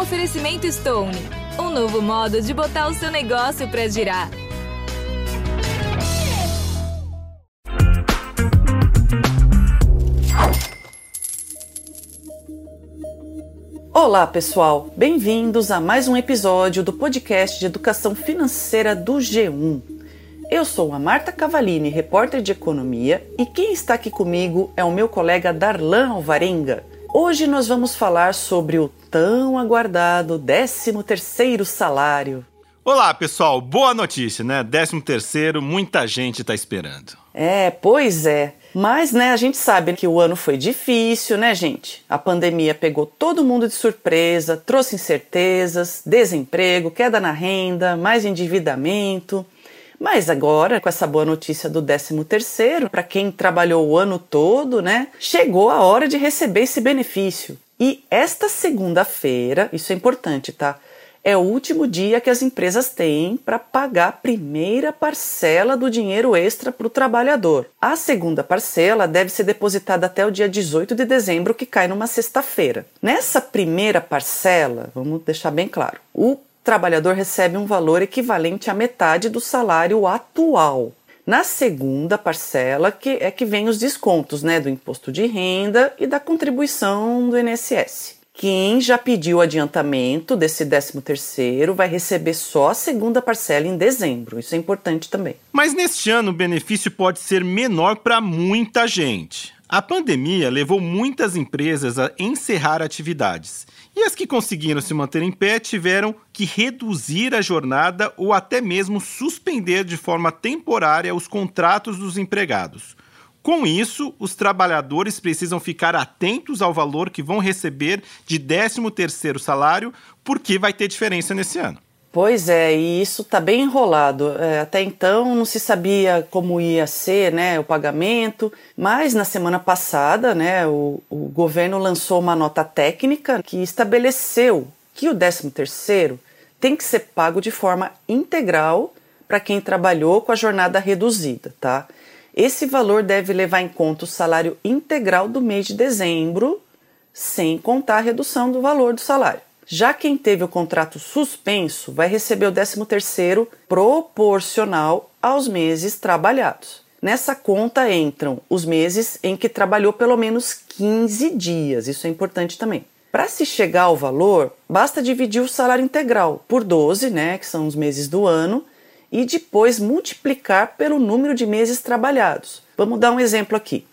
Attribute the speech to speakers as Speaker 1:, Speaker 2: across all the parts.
Speaker 1: Oferecimento Stone, um novo modo de botar o seu negócio para girar.
Speaker 2: Olá, pessoal! Bem-vindos a mais um episódio do podcast de educação financeira do G1. Eu sou a Marta Cavalini, repórter de economia, e quem está aqui comigo é o meu colega Darlan Alvarenga. Hoje nós vamos falar sobre o tão aguardado 13º salário.
Speaker 3: Olá, pessoal. Boa notícia, né? 13º, muita gente está esperando.
Speaker 2: É, pois é. Mas, né, a gente sabe que o ano foi difícil, né, gente? A pandemia pegou todo mundo de surpresa, trouxe incertezas, desemprego, queda na renda, mais endividamento. Mas agora, com essa boa notícia do 13 terceiro, para quem trabalhou o ano todo, né, chegou a hora de receber esse benefício. E esta segunda-feira, isso é importante, tá? É o último dia que as empresas têm para pagar a primeira parcela do dinheiro extra para o trabalhador. A segunda parcela deve ser depositada até o dia 18 de dezembro, que cai numa sexta-feira. Nessa primeira parcela, vamos deixar bem claro, o trabalhador recebe um valor equivalente à metade do salário atual. Na segunda parcela, que é que vem os descontos né, do imposto de renda e da contribuição do INSS. Quem já pediu adiantamento desse 13 terceiro vai receber só a segunda parcela em dezembro. Isso é importante também.
Speaker 3: Mas neste ano o benefício pode ser menor para muita gente. A pandemia levou muitas empresas a encerrar atividades e as que conseguiram se manter em pé tiveram que reduzir a jornada ou até mesmo suspender de forma temporária os contratos dos empregados. Com isso, os trabalhadores precisam ficar atentos ao valor que vão receber de 13º salário, porque vai ter diferença nesse ano.
Speaker 2: Pois é, e isso está bem enrolado. É, até então não se sabia como ia ser né, o pagamento, mas na semana passada né, o, o governo lançou uma nota técnica que estabeleceu que o 13º tem que ser pago de forma integral para quem trabalhou com a jornada reduzida, tá? Esse valor deve levar em conta o salário integral do mês de dezembro, sem contar a redução do valor do salário. Já quem teve o contrato suspenso vai receber o 13º proporcional aos meses trabalhados. Nessa conta entram os meses em que trabalhou pelo menos 15 dias, isso é importante também. Para se chegar ao valor, basta dividir o salário integral por 12, né, que são os meses do ano, e depois multiplicar pelo número de meses trabalhados. Vamos dar um exemplo aqui.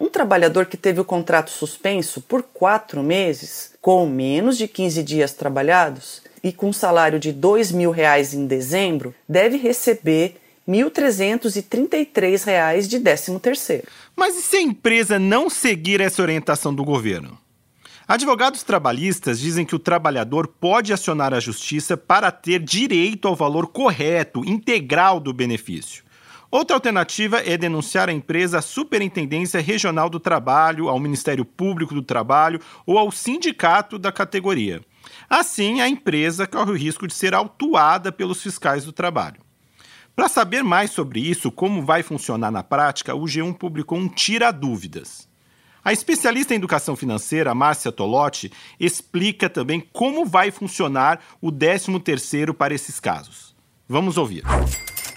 Speaker 2: Um trabalhador que teve o contrato suspenso por quatro meses, com menos de 15 dias trabalhados e com salário de 2 mil reais em dezembro, deve receber R$ 1.333 de 13 terceiro.
Speaker 3: Mas e se a empresa não seguir essa orientação do governo? Advogados trabalhistas dizem que o trabalhador pode acionar a justiça para ter direito ao valor correto, integral do benefício. Outra alternativa é denunciar a empresa à Superintendência Regional do Trabalho, ao Ministério Público do Trabalho ou ao sindicato da categoria. Assim, a empresa corre o risco de ser autuada pelos fiscais do trabalho. Para saber mais sobre isso, como vai funcionar na prática, o G1 publicou um Tira Dúvidas. A especialista em educação financeira, Márcia Tolotti, explica também como vai funcionar o 13º para esses casos. Vamos ouvir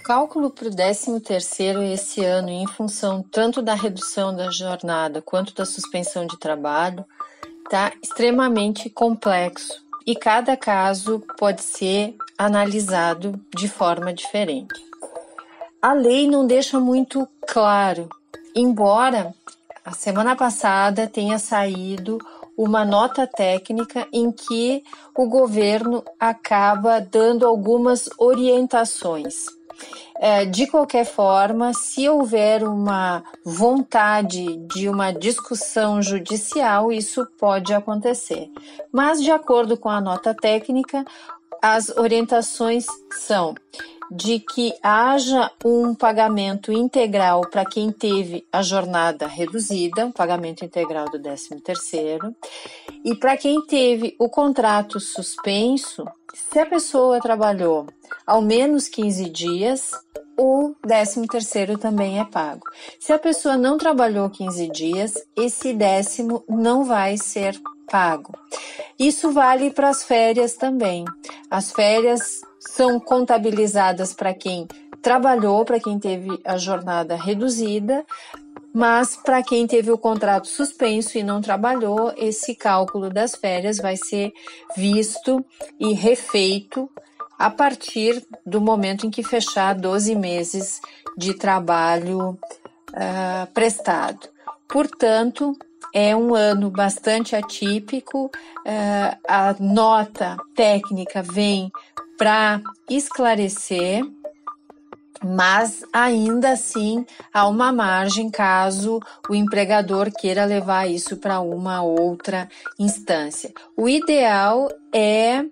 Speaker 4: cálculo para o 13º esse ano, em função tanto da redução da jornada quanto da suspensão de trabalho, está extremamente complexo e cada caso pode ser analisado de forma diferente. A lei não deixa muito claro, embora a semana passada tenha saído uma nota técnica em que o governo acaba dando algumas orientações. É, de qualquer forma, se houver uma vontade de uma discussão judicial, isso pode acontecer. Mas, de acordo com a nota técnica, as orientações são de que haja um pagamento integral para quem teve a jornada reduzida, pagamento integral do 13º, e para quem teve o contrato suspenso, se a pessoa trabalhou ao menos 15 dias, o 13º também é pago. Se a pessoa não trabalhou 15 dias, esse décimo não vai ser pago. Isso vale para as férias também. As férias são contabilizadas para quem trabalhou, para quem teve a jornada reduzida, mas para quem teve o contrato suspenso e não trabalhou, esse cálculo das férias vai ser visto e refeito a partir do momento em que fechar 12 meses de trabalho uh, prestado. Portanto, é um ano bastante atípico, uh, a nota técnica vem para esclarecer mas ainda assim há uma margem caso o empregador queira levar isso para uma outra instância. O ideal é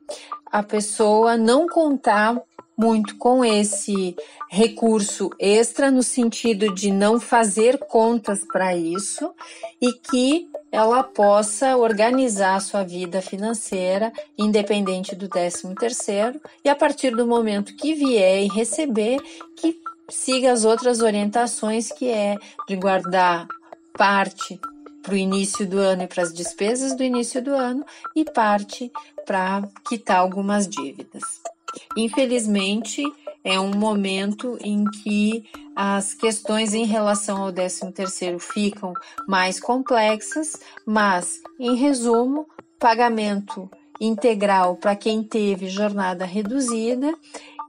Speaker 4: a pessoa não contar muito com esse recurso extra no sentido de não fazer contas para isso e que ela possa organizar a sua vida financeira independente do 13 terceiro e a partir do momento que vier e receber que siga as outras orientações que é de guardar parte para o início do ano e para as despesas do início do ano e parte para quitar algumas dívidas. Infelizmente, é um momento em que as questões em relação ao 13º ficam mais complexas, mas, em resumo, pagamento integral para quem teve jornada reduzida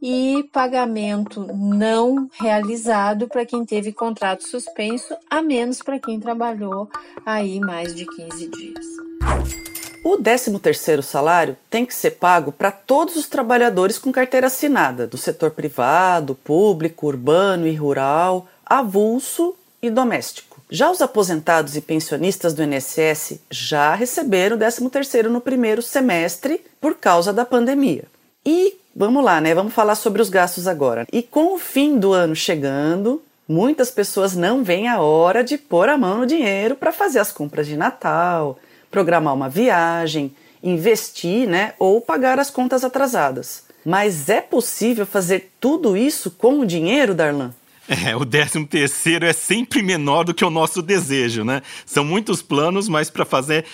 Speaker 4: e pagamento não realizado para quem teve contrato suspenso, a menos para quem trabalhou aí mais de 15 dias.
Speaker 2: O 13º salário tem que ser pago para todos os trabalhadores com carteira assinada, do setor privado, público, urbano e rural, avulso e doméstico. Já os aposentados e pensionistas do INSS já receberam o 13º no primeiro semestre por causa da pandemia. E vamos lá, né? Vamos falar sobre os gastos agora. E com o fim do ano chegando, muitas pessoas não veem a hora de pôr a mão no dinheiro para fazer as compras de Natal, programar uma viagem, investir, né, ou pagar as contas atrasadas. Mas é possível fazer tudo isso com o dinheiro, Darlan?
Speaker 3: É, o décimo terceiro é sempre menor do que o nosso desejo, né? São muitos planos, mas para fazer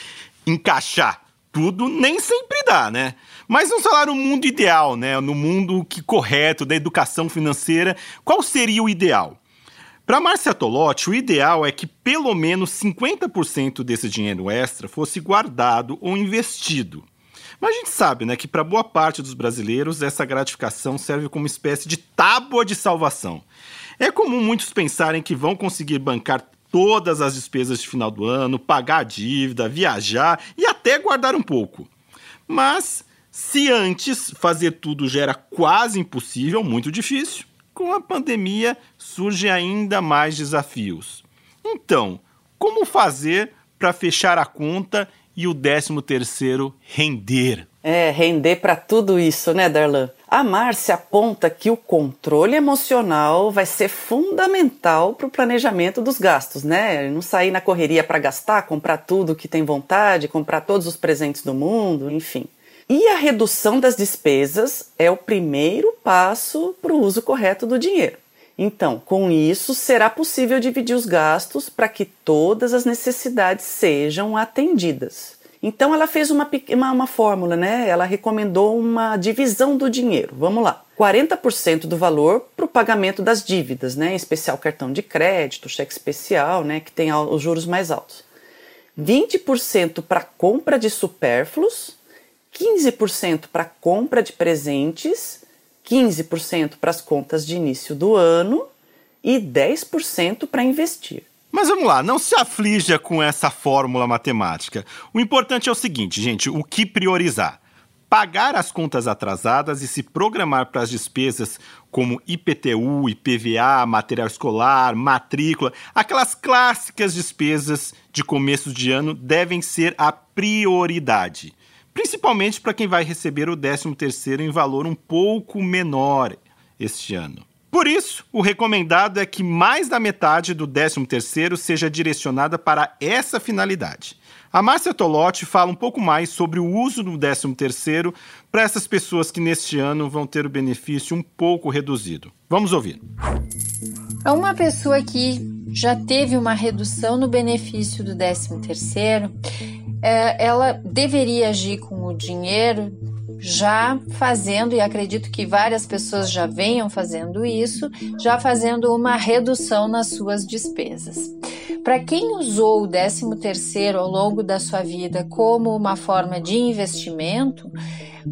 Speaker 3: encaixar tudo nem sempre dá, né? Mas no salário mundo ideal, né? No mundo que correto da educação financeira, qual seria o ideal? Para Márcia Tolotti, o ideal é que pelo menos 50% desse dinheiro extra fosse guardado ou investido. Mas a gente sabe né, que para boa parte dos brasileiros essa gratificação serve como espécie de tábua de salvação. É comum muitos pensarem que vão conseguir bancar todas as despesas de final do ano, pagar a dívida, viajar e até guardar um pouco. Mas se antes fazer tudo já era quase impossível, muito difícil, com a pandemia surgem ainda mais desafios. Então, como fazer para fechar a conta e o 13 terceiro render?
Speaker 2: É, render para tudo isso, né, Darlan? A Márcia aponta que o controle emocional vai ser fundamental para o planejamento dos gastos, né? Não sair na correria para gastar, comprar tudo que tem vontade, comprar todos os presentes do mundo, enfim. E a redução das despesas é o primeiro passo para o uso correto do dinheiro. Então, com isso, será possível dividir os gastos para que todas as necessidades sejam atendidas. Então, ela fez uma, uma, uma fórmula, né? Ela recomendou uma divisão do dinheiro. Vamos lá: 40% do valor para o pagamento das dívidas, né? Em especial cartão de crédito, cheque especial, né? Que tem os juros mais altos. 20% para compra de supérfluos 15% para compra de presentes, 15% para as contas de início do ano e 10% para investir.
Speaker 3: Mas vamos lá, não se aflija com essa fórmula matemática. O importante é o seguinte, gente: o que priorizar? Pagar as contas atrasadas e se programar para as despesas como IPTU, IPVA, material escolar, matrícula, aquelas clássicas despesas de começo de ano devem ser a prioridade principalmente para quem vai receber o 13º em valor um pouco menor este ano. Por isso, o recomendado é que mais da metade do 13º seja direcionada para essa finalidade. A Márcia Tolotti fala um pouco mais sobre o uso do 13º para essas pessoas que neste ano vão ter o benefício um pouco reduzido. Vamos ouvir.
Speaker 4: É uma pessoa que já teve uma redução no benefício do 13º, é, ela deveria agir com o dinheiro já fazendo, e acredito que várias pessoas já venham fazendo isso, já fazendo uma redução nas suas despesas. Para quem usou o 13 terceiro ao longo da sua vida como uma forma de investimento,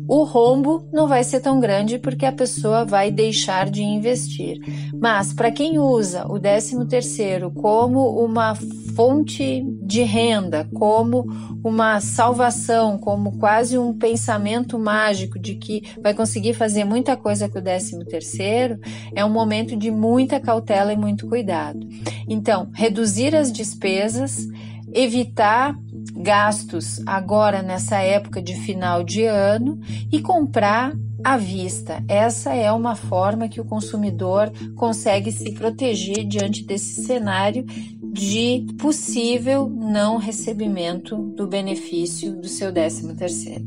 Speaker 4: o rombo não vai ser tão grande porque a pessoa vai deixar de investir. Mas para quem usa o 13 terceiro como uma fonte de renda, como uma salvação, como quase um pensamento mágico de que vai conseguir fazer muita coisa com o 13 terceiro, é um momento de muita cautela e muito cuidado. Então, reduzir as despesas, evitar gastos agora nessa época de final de ano e comprar à vista. Essa é uma forma que o consumidor consegue se proteger diante desse cenário de possível não recebimento do benefício do seu 13 terceiro.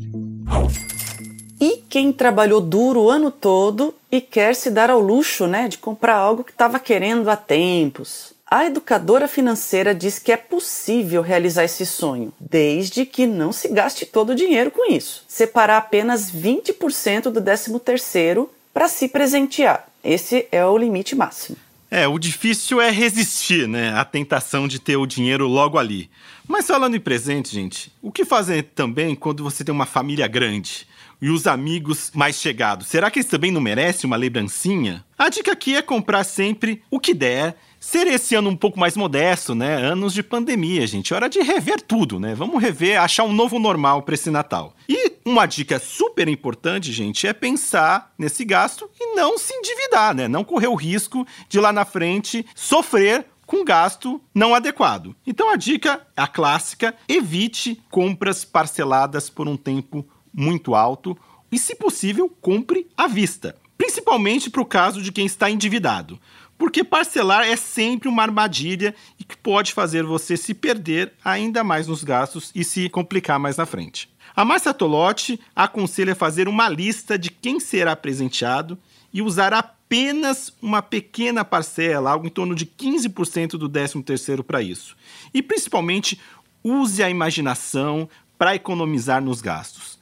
Speaker 2: E quem trabalhou duro o ano todo e quer se dar ao luxo, né, de comprar algo que estava querendo há tempos. A educadora financeira diz que é possível realizar esse sonho, desde que não se gaste todo o dinheiro com isso. Separar apenas 20% do 13º para se presentear. Esse é o limite máximo.
Speaker 3: É, o difícil é resistir, né, à tentação de ter o dinheiro logo ali. Mas falando em presente, gente, o que fazer também quando você tem uma família grande? E os amigos mais chegados, será que eles também não merecem uma lembrancinha? A dica aqui é comprar sempre o que der ser esse ano um pouco mais modesto, né? Anos de pandemia, gente. Hora de rever tudo, né? Vamos rever, achar um novo normal para esse Natal. E uma dica super importante, gente, é pensar nesse gasto e não se endividar, né? Não correr o risco de lá na frente sofrer com gasto não adequado. Então a dica, a clássica, evite compras parceladas por um tempo muito alto e, se possível, compre à vista. Principalmente para o caso de quem está endividado. Porque parcelar é sempre uma armadilha e que pode fazer você se perder ainda mais nos gastos e se complicar mais na frente. A Márcia Tolotti aconselha fazer uma lista de quem será presenteado e usar apenas uma pequena parcela, algo em torno de 15% do 13º para isso. E principalmente use a imaginação para economizar nos gastos.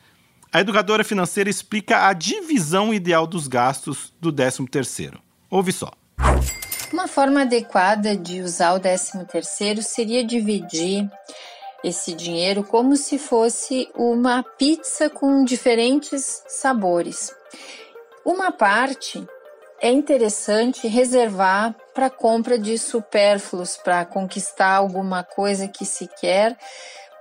Speaker 3: A educadora financeira explica a divisão ideal dos gastos do 13º. Ouve só.
Speaker 4: Uma forma adequada de usar o 13 terceiro seria dividir esse dinheiro como se fosse uma pizza com diferentes sabores. Uma parte é interessante reservar para compra de supérfluos, para conquistar alguma coisa que se quer,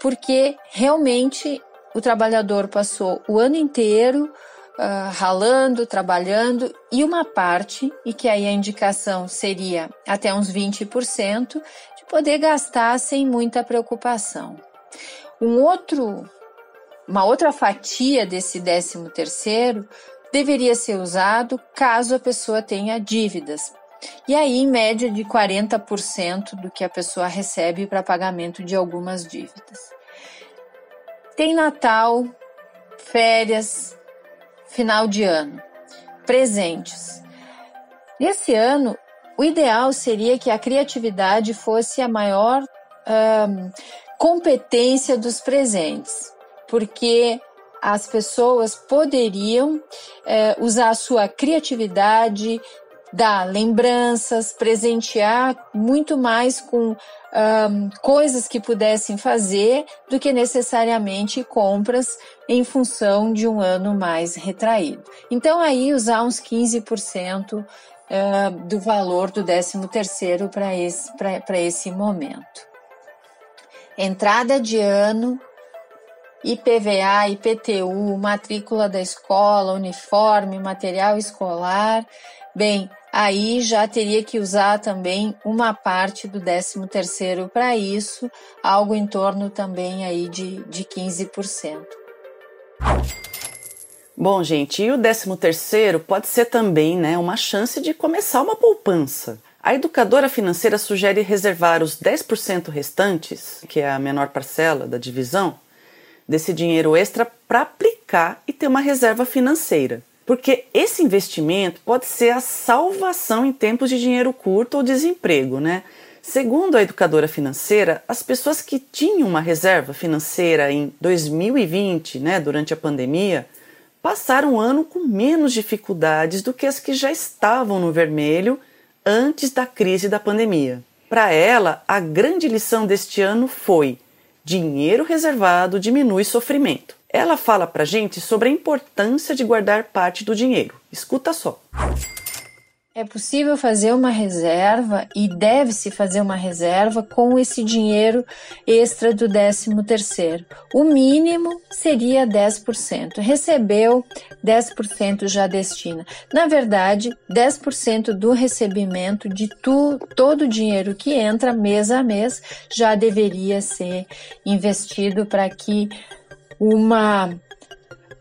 Speaker 4: porque realmente o trabalhador passou o ano inteiro uh, ralando, trabalhando, e uma parte, e que aí a indicação seria até uns 20%, de poder gastar sem muita preocupação. Um outro, uma outra fatia desse 13 terceiro deveria ser usado caso a pessoa tenha dívidas. E aí, em média de 40% do que a pessoa recebe para pagamento de algumas dívidas. Tem Natal, férias, final de ano. Presentes. Nesse ano, o ideal seria que a criatividade fosse a maior um, competência dos presentes, porque as pessoas poderiam eh, usar a sua criatividade, dar lembranças, presentear muito mais com um, coisas que pudessem fazer do que necessariamente compras em função de um ano mais retraído. Então, aí usar uns 15% uh, do valor do 13 terceiro para esse, esse momento. Entrada de ano, IPVA, IPTU, matrícula da escola, uniforme, material escolar. Bem, aí já teria que usar também uma parte do 13 terceiro para isso, algo em torno também aí de, de 15%.
Speaker 2: Bom, gente, e o 13 terceiro pode ser também né, uma chance de começar uma poupança. A educadora financeira sugere reservar os 10% restantes, que é a menor parcela da divisão, desse dinheiro extra para aplicar e ter uma reserva financeira. Porque esse investimento pode ser a salvação em tempos de dinheiro curto ou desemprego, né? Segundo a educadora financeira, as pessoas que tinham uma reserva financeira em 2020, né, durante a pandemia, passaram o ano com menos dificuldades do que as que já estavam no vermelho antes da crise da pandemia. Para ela, a grande lição deste ano foi: dinheiro reservado diminui sofrimento. Ela fala para gente sobre a importância de guardar parte do dinheiro. Escuta só.
Speaker 4: É possível fazer uma reserva e deve-se fazer uma reserva com esse dinheiro extra do 13 terceiro. O mínimo seria 10%. Recebeu 10% já destina. Na verdade, 10% do recebimento de tu, todo o dinheiro que entra mês a mês já deveria ser investido para que uma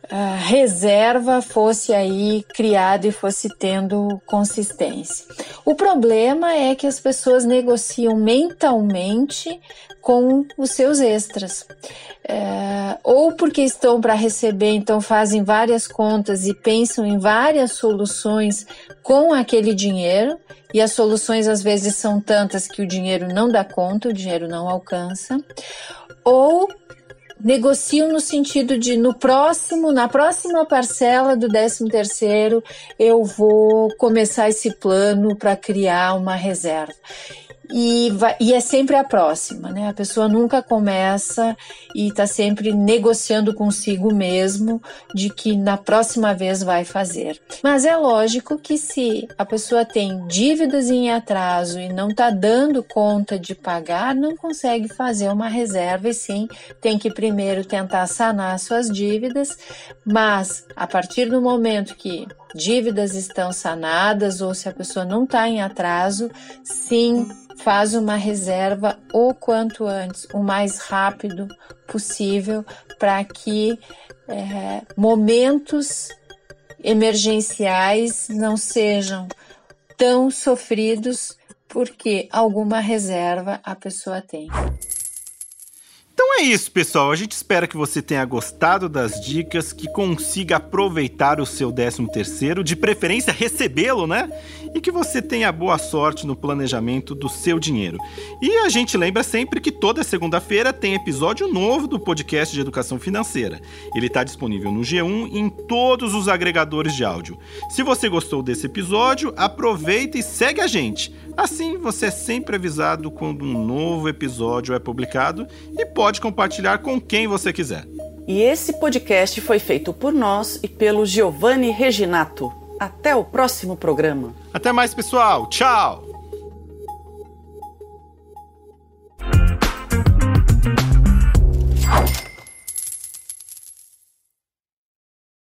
Speaker 4: a reserva fosse aí criada e fosse tendo consistência. O problema é que as pessoas negociam mentalmente com os seus extras. É, ou porque estão para receber, então fazem várias contas e pensam em várias soluções com aquele dinheiro, e as soluções às vezes são tantas que o dinheiro não dá conta, o dinheiro não alcança, ou negociam no sentido de no próximo, na próxima parcela do 13 terceiro, eu vou começar esse plano para criar uma reserva e, vai, e é sempre a próxima, né? A pessoa nunca começa e está sempre negociando consigo mesmo de que na próxima vez vai fazer. Mas é lógico que se a pessoa tem dívidas em atraso e não está dando conta de pagar, não consegue fazer uma reserva e sim tem que primeiro tentar sanar suas dívidas, mas a partir do momento que dívidas estão sanadas ou se a pessoa não está em atraso, sim faz uma reserva o quanto antes, o mais rápido possível, para que é, momentos emergenciais não sejam tão sofridos porque alguma reserva a pessoa tem.
Speaker 3: Então é isso, pessoal. A gente espera que você tenha gostado das dicas, que consiga aproveitar o seu 13 terceiro, de preferência recebê-lo, né? E que você tenha boa sorte no planejamento do seu dinheiro. E a gente lembra sempre que toda segunda-feira tem episódio novo do podcast de educação financeira. Ele está disponível no G1 e em todos os agregadores de áudio. Se você gostou desse episódio, aproveita e segue a gente. Assim você é sempre avisado quando um novo episódio é publicado e pode compartilhar com quem você quiser.
Speaker 2: E esse podcast foi feito por nós e pelo Giovanni Reginato. Até o próximo programa.
Speaker 3: Até mais, pessoal. Tchau!